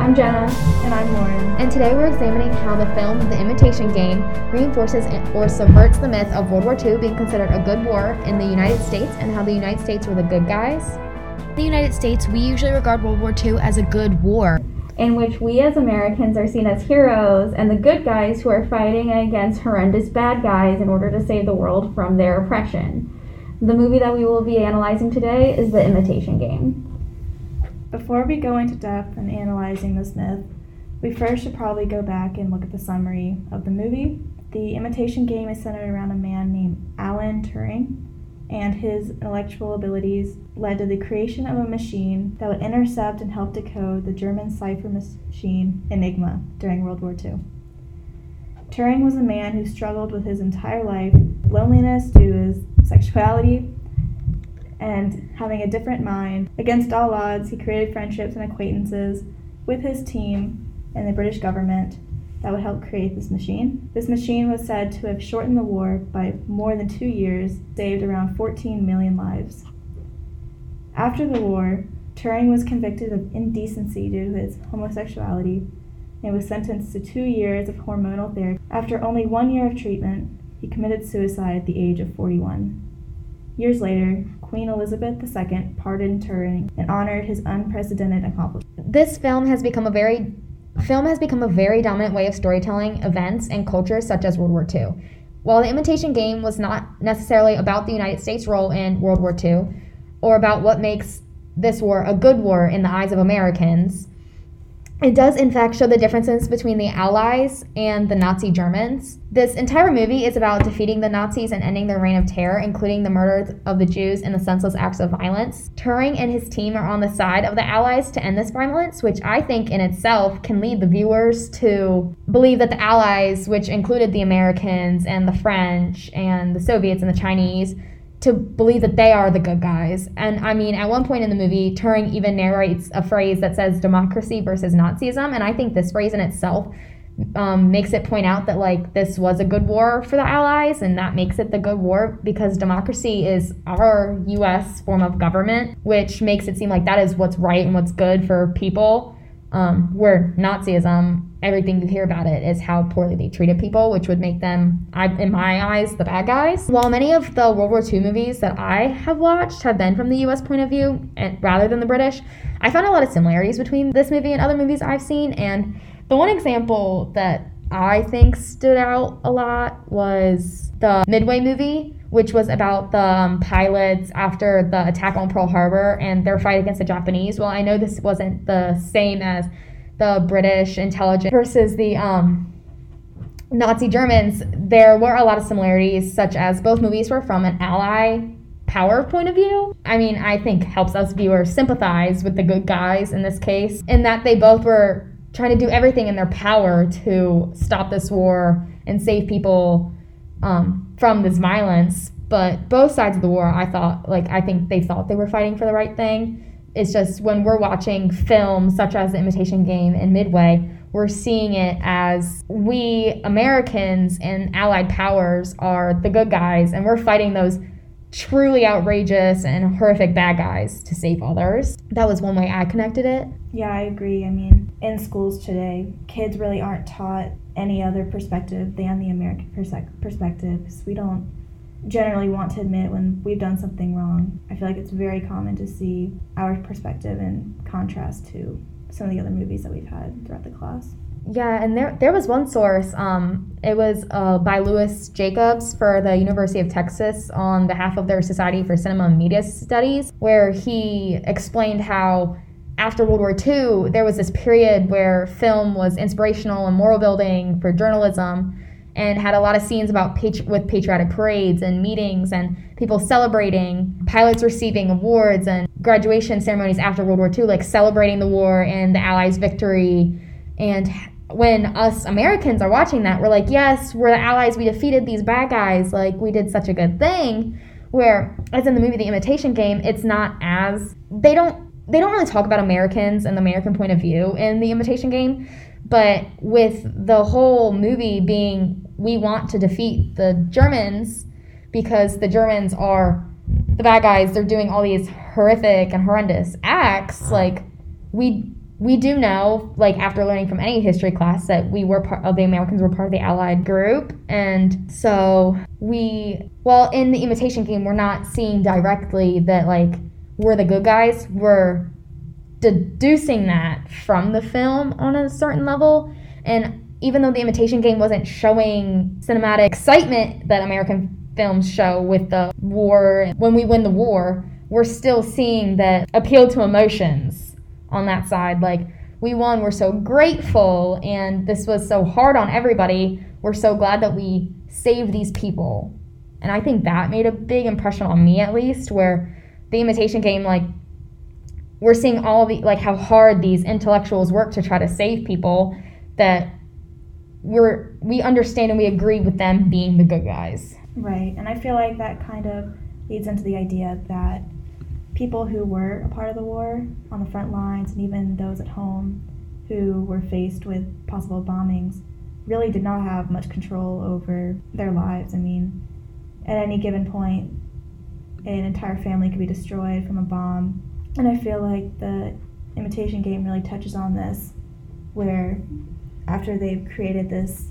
I'm Jenna. And I'm Lauren. And today we're examining how the film The Imitation Game reinforces or subverts the myth of World War II being considered a good war in the United States and how the United States were the good guys. In the United States, we usually regard World War II as a good war. In which we as Americans are seen as heroes and the good guys who are fighting against horrendous bad guys in order to save the world from their oppression. The movie that we will be analyzing today is The Imitation Game. Before we go into depth in analyzing this myth, we first should probably go back and look at the summary of the movie. The imitation game is centered around a man named Alan Turing, and his intellectual abilities led to the creation of a machine that would intercept and help decode the German cipher machine Enigma during World War II. Turing was a man who struggled with his entire life, loneliness due to his sexuality, and having a different mind. Against all odds, he created friendships and acquaintances with his team and the British government that would help create this machine. This machine was said to have shortened the war by more than two years, saved around 14 million lives. After the war, Turing was convicted of indecency due to his homosexuality and was sentenced to two years of hormonal therapy. After only one year of treatment, he committed suicide at the age of 41. Years later, Queen Elizabeth II pardoned Turing and honored his unprecedented accomplishment. This film has become a very film has become a very dominant way of storytelling events and cultures such as World War II. While the imitation game was not necessarily about the United States' role in World War II or about what makes this war a good war in the eyes of Americans, it does, in fact, show the differences between the Allies and the Nazi Germans. This entire movie is about defeating the Nazis and ending their reign of terror, including the murder of the Jews and the senseless acts of violence. Turing and his team are on the side of the Allies to end this violence, which I think in itself can lead the viewers to believe that the Allies, which included the Americans and the French and the Soviets and the Chinese, to believe that they are the good guys. And I mean, at one point in the movie, Turing even narrates a phrase that says democracy versus Nazism. And I think this phrase in itself um, makes it point out that, like, this was a good war for the Allies, and that makes it the good war because democracy is our US form of government, which makes it seem like that is what's right and what's good for people. Um, where Nazism everything you hear about it is how poorly they treated people, which would make them, in my eyes, the bad guys. While many of the World War II movies that I have watched have been from the US point of view and, rather than the British, I found a lot of similarities between this movie and other movies I've seen. And the one example that I think stood out a lot was the Midway movie, which was about the um, pilots after the attack on Pearl Harbor and their fight against the Japanese. Well, I know this wasn't the same as the British intelligence versus the um, Nazi Germans, there were a lot of similarities, such as both movies were from an ally power point of view. I mean, I think helps us viewers sympathize with the good guys in this case, in that they both were trying to do everything in their power to stop this war and save people um, from this violence. But both sides of the war, I thought, like, I think they thought they were fighting for the right thing it's just when we're watching films such as The Imitation Game and Midway, we're seeing it as we Americans and allied powers are the good guys, and we're fighting those truly outrageous and horrific bad guys to save others. That was one way I connected it. Yeah, I agree. I mean, in schools today, kids really aren't taught any other perspective than the American perspective. We don't generally want to admit when we've done something wrong. I feel like it's very common to see our perspective in contrast to some of the other movies that we've had throughout the class. Yeah, and there there was one source. Um, it was uh, by Lewis Jacobs for the University of Texas on behalf of their Society for Cinema and Media Studies, where he explained how after World War II there was this period where film was inspirational and moral building for journalism and had a lot of scenes about patri- with patriotic parades and meetings and people celebrating pilots receiving awards and graduation ceremonies after World War II, like celebrating the war and the Allies' victory. And when us Americans are watching that, we're like, yes, we're the Allies. We defeated these bad guys. Like we did such a good thing. Where, as in the movie The Imitation Game, it's not as they don't they don't really talk about Americans and the American point of view in The Imitation Game but with the whole movie being, we want to defeat the Germans because the Germans are the bad guys. They're doing all these horrific and horrendous acts. Like, we we do know, like after learning from any history class, that we were part of the Americans were part of the Allied group, and so we, well, in the imitation game, we're not seeing directly that like we're the good guys. We're deducing that from the film on a certain level, and even though the imitation game wasn't showing cinematic excitement that American films show with the war, when we win the war, we're still seeing that appeal to emotions on that side. Like, we won, we're so grateful, and this was so hard on everybody. We're so glad that we saved these people. And I think that made a big impression on me, at least, where the imitation game, like, we're seeing all the, like, how hard these intellectuals work to try to save people that we're, we understand and we agree with them being the good guys. Right. And I feel like that kind of leads into the idea that people who were a part of the war on the front lines and even those at home who were faced with possible bombings really did not have much control over their lives. I mean, at any given point, an entire family could be destroyed from a bomb. And I feel like the imitation game really touches on this, where after they've created this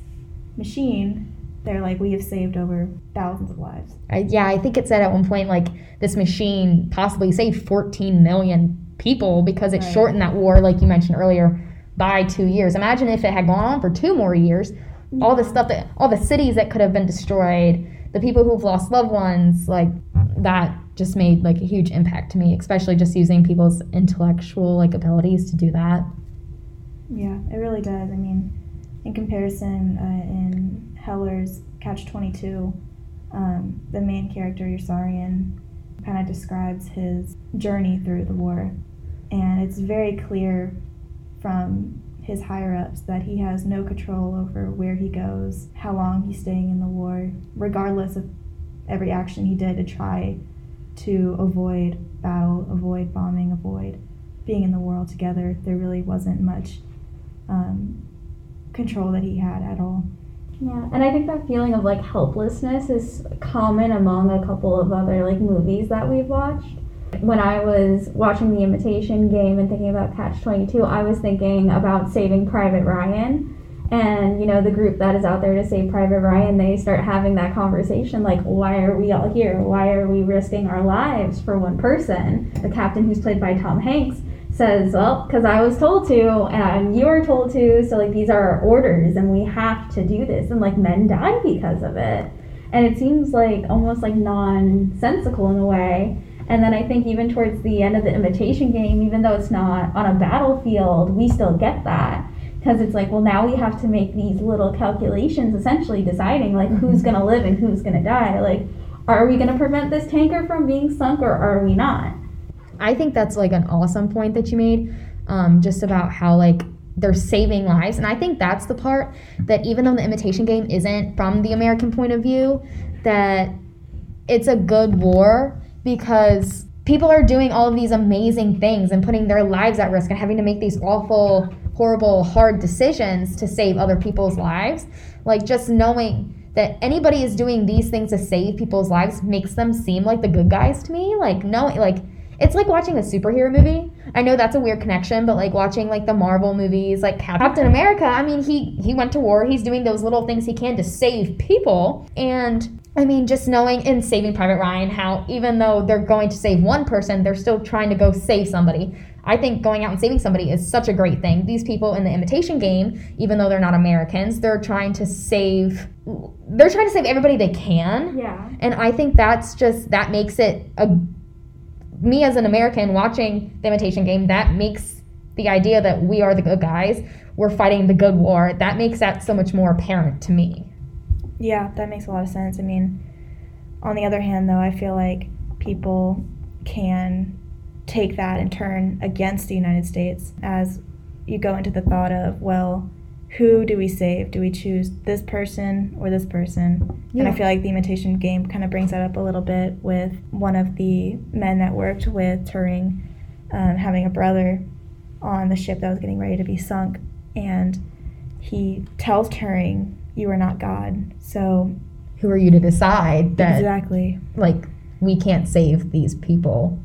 machine, they're like, we have saved over thousands of lives. I, yeah, I think it said at one point like this machine possibly saved 14 million people because it Right. shortened that war, like you mentioned earlier, by two years. Imagine if it had gone on for two more years, all the stuff that, all the cities that could have been destroyed, the people who've lost loved ones, like that just made like a huge impact to me, especially just using people's intellectual like abilities to do that. Yeah, it really does. I mean, in comparison, uh, in Heller's Catch 22, um, the main character, Yossarian, kind of describes his journey through the war. And it's very clear from his higher ups that he has no control over where he goes, how long he's staying in the war, regardless of every action he did to try to avoid battle, avoid bombing, avoid being in the war together. There really wasn't much um, control that he had at all. Yeah, and I think that feeling of like helplessness is common among a couple of other like movies that we've watched. When I was watching The Imitation Game and thinking about Catch 22, I was thinking about Saving Private Ryan. And, you know, the group that is out there to save Private Ryan, they start having that conversation like, why are we all here? Why are we risking our lives for one person? The captain, who's played by Tom Hanks, says, well, because I was told to, and you are told to, so like these are our orders, and we have to do this, and like men die because of it, and it seems like almost like nonsensical in a way. And then I think even towards the end of the imitation game, even though it's not on a battlefield, we still get that because it's like, well, now we have to make these little calculations, essentially deciding like who's gonna live and who's gonna die. Like, are we gonna prevent this tanker from being sunk or are we not? I think that's like an awesome point that you made, um, just about how like they're saving lives, and I think that's the part that even though the imitation game isn't from the American point of view, that it's a good war because people are doing all of these amazing things and putting their lives at risk and having to make these awful, horrible, hard decisions to save other people's lives. Like just knowing that anybody is doing these things to save people's lives makes them seem like the good guys to me. Like knowing like it's like watching a superhero movie. I know that's a weird connection, but like watching like the Marvel movies, like Captain America, I mean he he went to war, he's doing those little things he can to save people. And I mean just knowing in Saving Private Ryan how even though they're going to save one person, they're still trying to go save somebody. I think going out and saving somebody is such a great thing. These people in the imitation game, even though they're not Americans, they're trying to save they're trying to save everybody they can. Yeah. And I think that's just that makes it a me as an American watching the imitation game, that makes the idea that we are the good guys, we're fighting the good war, that makes that so much more apparent to me. Yeah, that makes a lot of sense. I mean, on the other hand, though, I feel like people can take that and turn against the United States as you go into the thought of, well, who do we save? Do we choose this person or this person? And I feel like the imitation game kind of brings that up a little bit with one of the men that worked with Turing um, having a brother on the ship that was getting ready to be sunk. And he tells Turing, You are not God. So, Who are you to decide that exactly. like we can't save these people?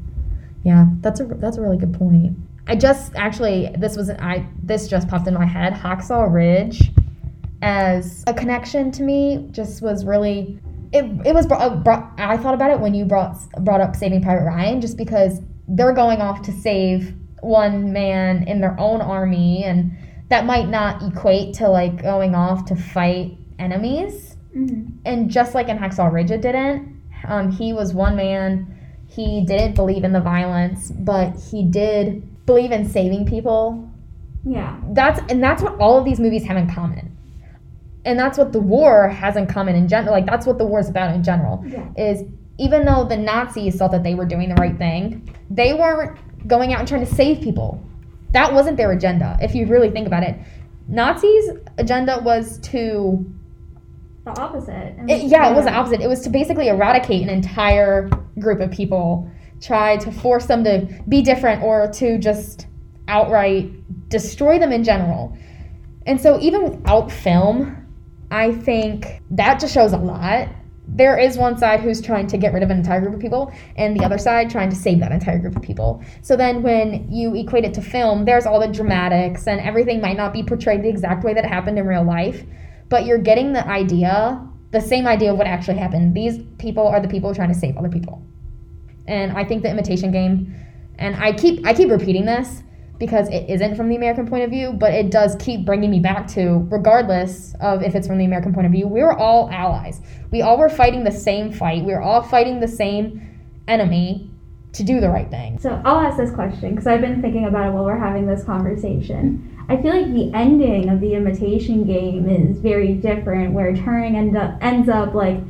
Yeah, that's a that's a really good point. I just actually this was I this just popped in my head. Hacksaw Ridge as a connection to me just was really it, it was brought, brought I thought about it when you brought brought up Saving Private Ryan just because they're going off to save one man in their own army and that might not equate to like going off to fight enemies Mm-hmm. and just like in Hacksaw Ridge it didn't um, he was one man he didn't believe in the violence but he did believe in saving people Yeah. that's and that's what all of these movies have in common and that's what the war has in common in general like that's what the war is about in general Yeah. is even though the nazis thought that they were doing the right thing they weren't going out and trying to save people that wasn't their agenda if you really think about it nazis agenda was to The opposite. It, yeah, it was the opposite. It was to basically eradicate an entire group of people, try to force them to be different or to just outright destroy them in general. And so, even without film, I think that just shows a lot. There is one side who's trying to get rid of an entire group of people, and the other side trying to save that entire group of people. So then, when you equate it to film, there's all the dramatics, and everything might not be portrayed the exact way that it happened in real life but you're getting the idea, the same idea of what actually happened. These people are the people trying to save other people. And I think the imitation game, and I keep I keep repeating this because it isn't from the American point of view, but it does keep bringing me back to, regardless of if it's from the American point of view, we were all allies. We all were fighting the same fight. We were all fighting the same enemy to do the right thing. So I'll ask this question because I've been thinking about it while we're having this conversation. I feel like the ending of the imitation game is very different, where Turing end up, ends up like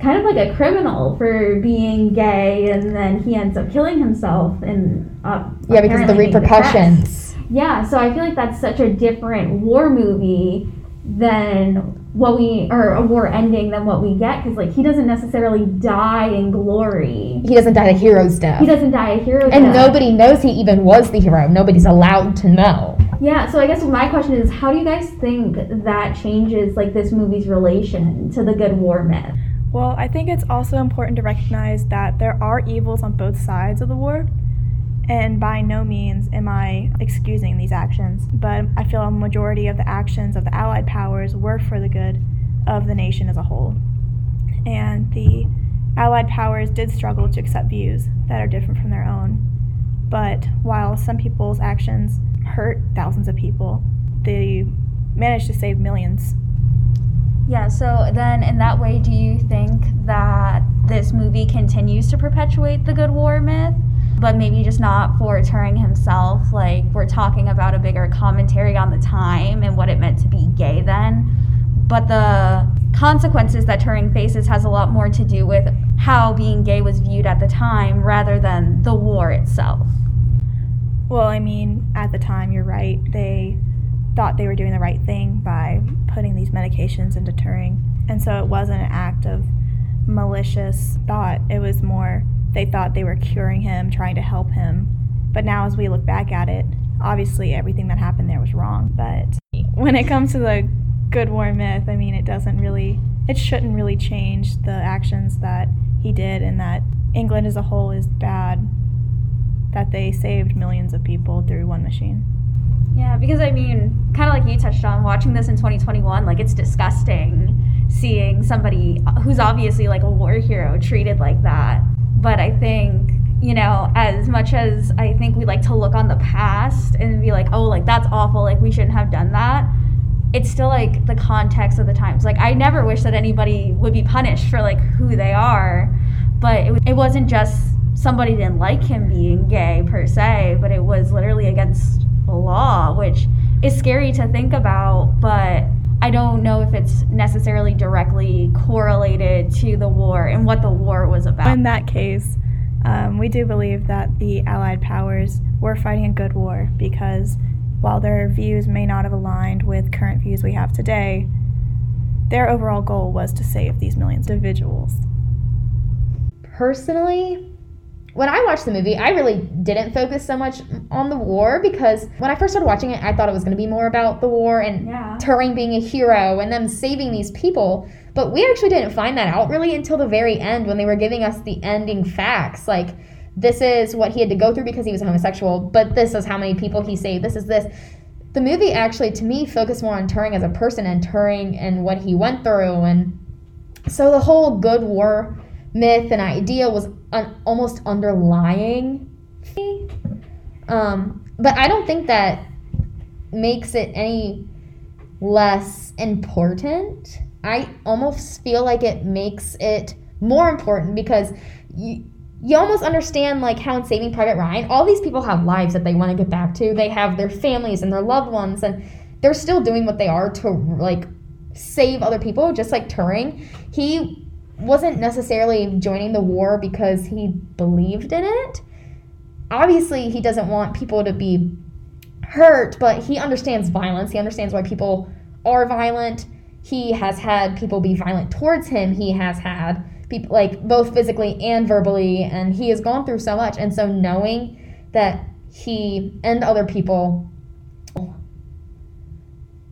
kind of like a criminal for being gay, and then he ends up killing himself and uh, Yeah, because of the repercussions. Yeah, so I feel like that's such a different war movie than what we or a war ending than what we get because like he doesn't necessarily die in glory. He doesn't die a hero's death. He doesn't die a hero's and death. And nobody knows he even was the hero. Nobody's allowed to know. Yeah, so I guess my question is, how do you guys think that changes like this movie's relation to the good war myth? Well, I think it's also important to recognize that there are evils on both sides of the war. And by no means am I excusing these actions, but I feel a majority of the actions of the Allied powers were for the good of the nation as a whole. And the Allied powers did struggle to accept views that are different from their own. But while some people's actions hurt thousands of people, they managed to save millions. Yeah, so then in that way, do you think that this movie continues to perpetuate the good war myth? But maybe just not for Turing himself. Like, we're talking about a bigger commentary on the time and what it meant to be gay then. But the consequences that Turing faces has a lot more to do with how being gay was viewed at the time rather than the war itself. Well, I mean, at the time, you're right. They thought they were doing the right thing by putting these medications into Turing. And so it wasn't an act of malicious thought. It was more they thought they were curing him, trying to help him. But now, as we look back at it, obviously everything that happened there was wrong. But when it comes to the good war myth, I mean, it doesn't really, it shouldn't really change the actions that he did and that England as a whole is bad that they saved millions of people through one machine. Yeah, because I mean, kind of like you touched on, watching this in 2021, like it's disgusting seeing somebody who's obviously like a war hero treated like that. But I think, you know, as much as I think we like to look on the past and be like, oh, like that's awful, like we shouldn't have done that, it's still like the context of the times. Like, I never wish that anybody would be punished for like who they are, but it, it wasn't just somebody didn't like him being gay per se, but it was literally against the law, which is scary to think about, but I don't know if it's necessarily directly correlated to the war and what the war was about. In that case, um, we do believe that the Allied powers were fighting a good war because while their views may not have aligned with current views we have today, their overall goal was to save these millions of individuals. Personally, when I watched the movie, I really didn't focus so much on the war because when I first started watching it, I thought it was going to be more about the war and Yeah. Turing being a hero and them saving these people. But we actually didn't find that out really until the very end when they were giving us the ending facts. Like, this is what he had to go through because he was a homosexual, but this is how many people he saved. This is this. The movie actually, to me, focused more on Turing as a person and Turing and what he went through. And so the whole good war myth and idea was an almost underlying. Um, but I don't think that makes it any less important. I almost feel like it makes it more important because you you almost understand like how in Saving Private Ryan, all these people have lives that they want to get back to. They have their families and their loved ones, and they're still doing what they are to like save other people, just like Turing. He wasn't necessarily joining the war because he believed in it. Obviously, he doesn't want people to be hurt, but he understands violence. He understands why people are violent. He has had people be violent towards him. He has had people like both physically and verbally and he has gone through so much and so knowing that he and other people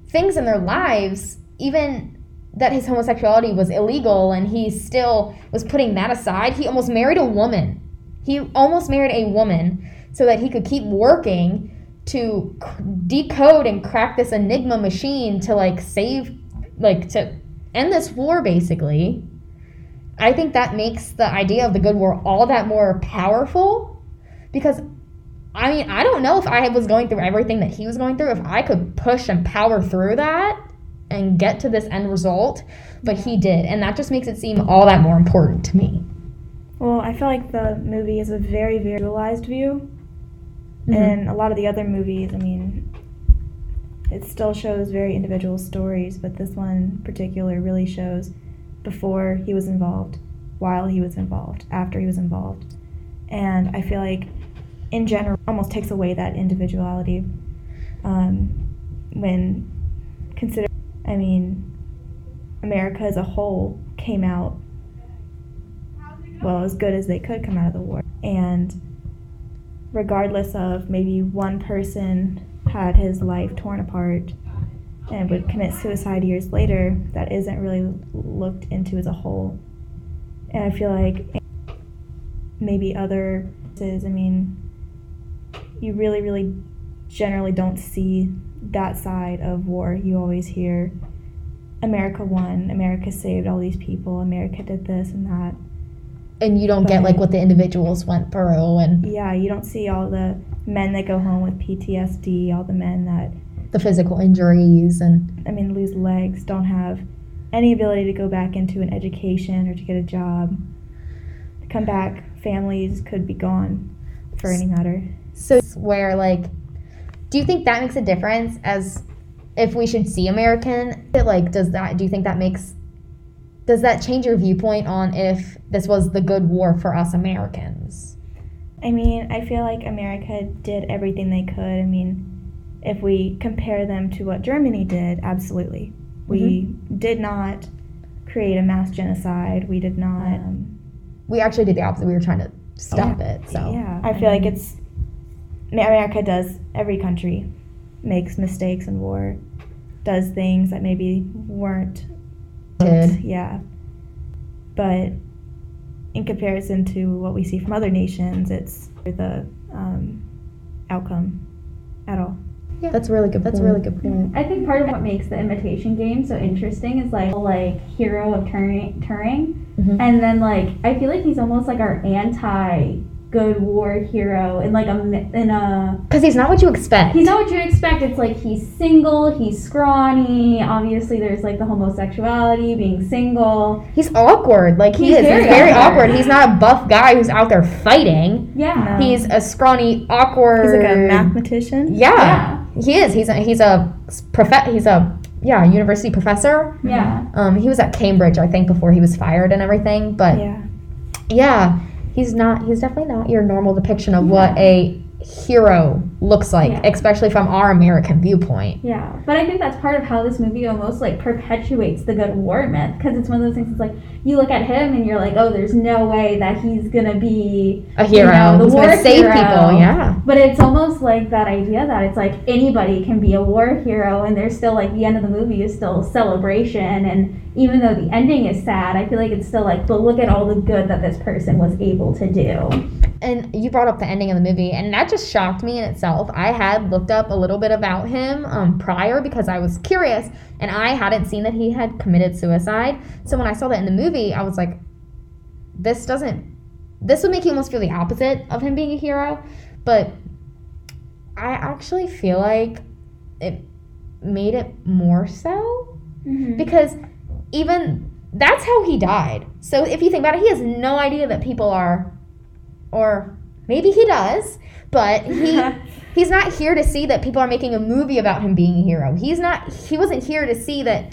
things in their lives even that his homosexuality was illegal and he still was putting that aside he almost married a woman. He almost married a woman so that he could keep working to decode and crack this enigma machine to like save like to end this war basically. I think that makes the idea of the good war all that more powerful because I mean, I don't know if I was going through everything that he was going through, if I could push and power through that and get to this end result, but he did. And that just makes it seem all that more important to me. Well, I feel like the movie is a very visualized view. Mm-hmm. And a lot of the other movies, I mean, it still shows very individual stories, but this one in particular really shows before he was involved, while he was involved, after he was involved. And I feel like, in general, almost takes away that individuality um, when consider. I mean, America as a whole came out well as good as they could come out of the war, and regardless of maybe one person had his life torn apart and would commit suicide years later, that isn't really looked into as a whole. And I feel like maybe other, places, I mean, you really, really generally don't see that side of war. You always hear America won, America saved all these people, America did this and that. And you don't but, get like what the individuals went through and Yeah, you don't see all the men that go home with PTSD, all the men that the physical injuries and I mean lose legs, don't have any ability to go back into an education or to get a job. Come back, families could be gone for any matter. So where like do you think that makes a difference as if we should see American like does that do you think that makes does that change your viewpoint on if this was the good war for us Americans? I mean, I feel like America did everything they could. I mean, if we compare them to what Germany did, absolutely. We mm-hmm. did not create a mass genocide. We did not. Um, we actually did the opposite. We were trying to stop yeah, it. So yeah, I feel like it's America does. Every country makes mistakes in war, does things that maybe weren't good. Yeah, but in comparison to what we see from other nations, it's the um, outcome at all. Yeah. That's really good. That's point. a really good point. I think part of what makes the imitation game so interesting is like like hero of Turing, Turing, mm-hmm. and then like I feel like he's almost like our anti good war hero in like a in a because he's not what you expect. He's not what you expect. It's like he's single, he's scrawny. Obviously, there's like the homosexuality, being single. He's awkward. Like he he's is. Very he's very awkward. awkward. He's not a buff guy who's out there fighting. Yeah, no. he's a scrawny, awkward. He's like a mathematician. Yeah, yeah. he is. He's a, he's a prof. He's a yeah university professor. Yeah. Um, he was at Cambridge, I think, before he was fired and everything. But yeah, yeah he's not he's definitely not your normal depiction of what a hero looks like, yeah. especially from our American viewpoint. Yeah, but I think that's part of how this movie almost like perpetuates the good war myth because it's one of those things. It's like you look at him and you're like, oh, there's no way that he's gonna be a hero, you know, the he's war save hero. people. Yeah, but it's almost like that idea that it's like anybody can be a war hero, and there's still like the end of the movie is still celebration and even though the ending is sad, I feel like it's still like, but look at all the good that this person was able to do. And you brought up the ending of the movie, and that just shocked me in itself. I had looked up a little bit about him um, prior because I was curious, and I hadn't seen that he had committed suicide. So when I saw that in the movie, I was like, this doesn't, this would make you almost feel the opposite of him being a hero. But I actually feel like it made it more so Mm-hmm. because even that's how he died. So if you think about it, he has no idea that people are, or maybe he does, but he he's not here to see that people are making a movie about him being a hero. He's not. He wasn't here to see that.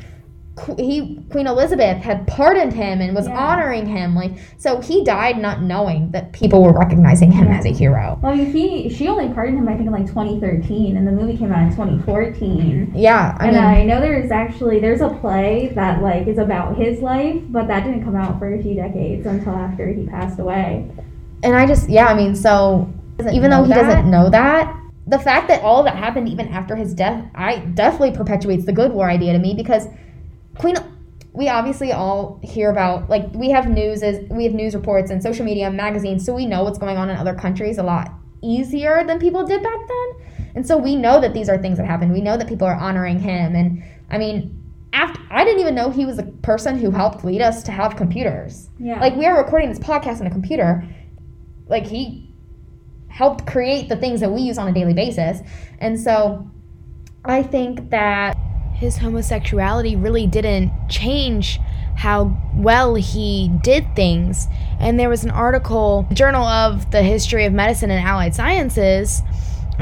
He Queen Elizabeth had pardoned him and was Yeah. honoring him, like so. He died not knowing that people were recognizing him as a hero. Well, I mean, he she only pardoned him I think in like 2013, and the movie came out in 2014. Yeah, I and mean, I know there's actually there's a play that like is about his life, but that didn't come out for a few decades until after he passed away. And I just, yeah, I mean, so even though he doesn't know that, the fact that all that happened even after his death, I definitely perpetuates the good war idea to me because Queen, we obviously all hear about like we have news as we have news reports and social media, and magazines, so we know what's going on in other countries a lot easier than people did back then. And so we know that these are things that happen. We know that people are honoring him, and I mean, after I didn't even know he was a person who helped lead us to have computers. Yeah. Like we are recording this podcast on a computer. Like he helped create the things that we use on a daily basis. And so I think that his homosexuality really didn't change how well he did things. And there was an article, Journal of the History of Medicine and Allied Sciences,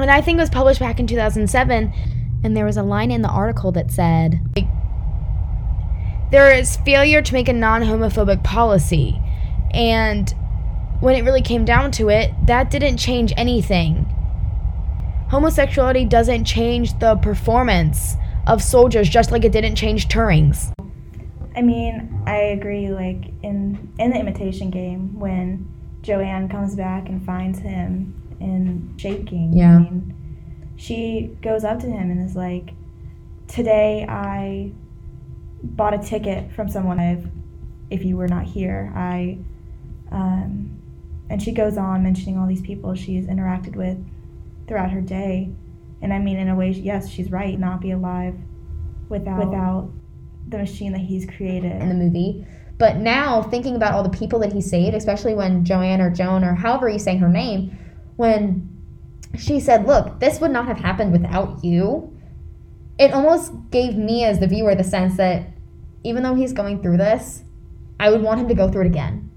and I think it was published back in 2007. And there was a line in the article that said, There is failure to make a non homophobic policy. And when it really came down to it, that didn't change anything. Homosexuality doesn't change the performance of soldiers just like it didn't change Turing's. I mean, I agree. Like in in the imitation game, when Joanne comes back and finds him in shaking, Yeah. I mean, she goes up to him and is like, "Today I bought a ticket from someone. I've, if you were not here, I." Um, and she goes on mentioning all these people she's interacted with throughout her day, and I mean, in a way, yes, she's right. Not be alive without without the machine that he's created. in the movie. But now thinking about all the people that he saved, especially when Joanne or Joan or however you say her name, when she said, Look, this would not have happened without you, it almost gave me as the viewer the sense that even though he's going through this, I would want him to go through it again.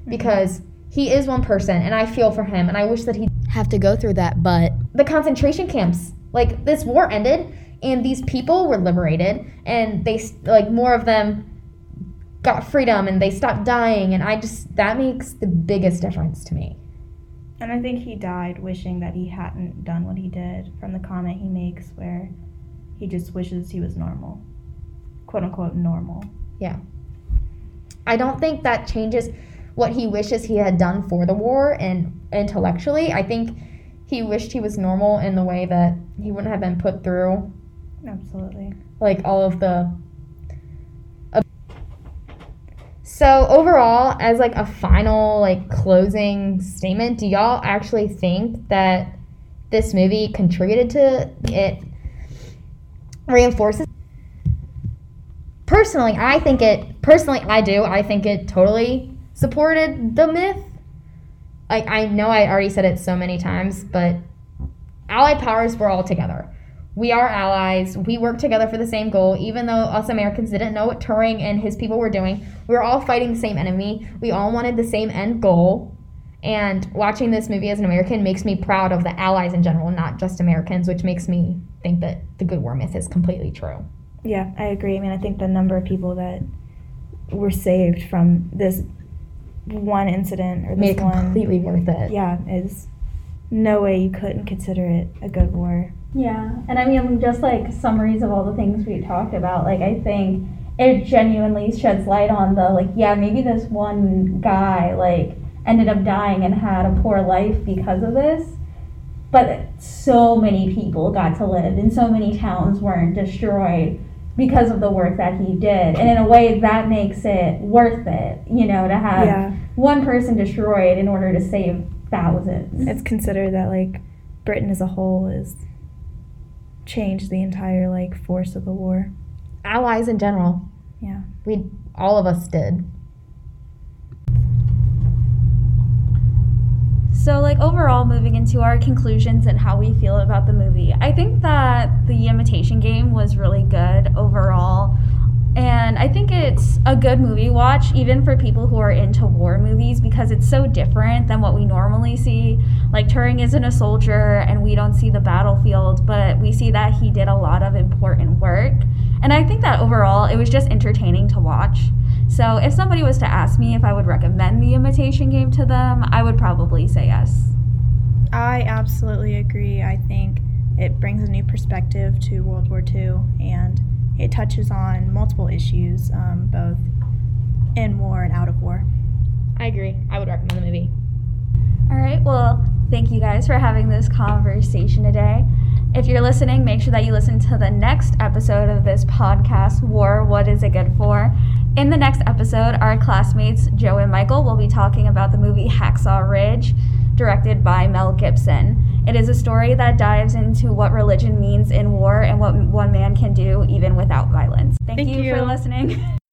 Mm-hmm. Because he is one person and I feel for him and I wish that he'd Have to go through that, but the concentration camps. Like this war ended, and these people were liberated, and they like more of them got freedom, and they stopped dying, and I just that makes the biggest difference to me. And I think he died wishing that he hadn't done what he did from the comment he makes where he just wishes he was normal. Quote unquote normal. Yeah. I don't think that changes what he wishes he had done for the war and intellectually. I think he wished he was normal in the way that he wouldn't have been put through Absolutely. like all of the so overall as like a final like closing statement do y'all actually think that this movie contributed to it reinforces personally i think it personally i do i think it totally supported the myth like i know i already said it so many times but allied powers were all together we are allies. We work together for the same goal. Even though us Americans didn't know what Turing and his people were doing, we were all fighting the same enemy. We all wanted the same end goal. And watching this movie as an American makes me proud of the allies in general, not just Americans, which makes me think that the good war myth is completely true. Yeah, I agree. I mean, I think the number of people that were saved from this one incident or Made this it one, completely worth it. yeah, is no way you couldn't consider it a good war. Yeah, and I mean, just like summaries of all the things we talked about, like I think it genuinely sheds light on the like, yeah, maybe this one guy like ended up dying and had a poor life because of this, but so many people got to live and so many towns weren't destroyed because of the work that he did. And in a way, that makes it worth it, you know, to have Yeah. One person destroyed in order to save thousands. It's considered that like Britain as a whole is changed the entire like force of the war. Allies in general. Yeah. We all of us did. So, like, overall, moving into our conclusions and how we feel about the movie, I think that The Imitation Game was really good overall. And I think it's a good movie watch, even for people who are into war movies, because it's so different than what we normally see. Like, Turing isn't a soldier, and we don't see the battlefield, but we see that he did a lot of important work. And I think that overall, it was just entertaining to watch. So, if somebody was to ask me if I would recommend The Imitation Game to them, I would probably say yes. I absolutely agree. I think it brings a new perspective to World War II and it touches on multiple issues, um, both in war and out of war. I agree. I would recommend the movie. All right, well, thank you guys for having this conversation today. If you're listening, make sure that you listen to the next episode of this podcast, War What Is It Good For? In the next episode, our classmates Joe and Michael will be talking about the movie Hacksaw Ridge, directed by Mel Gibson. It is a story that dives into what religion means in war and what one man can do even without violence. Thank, Thank you for listening.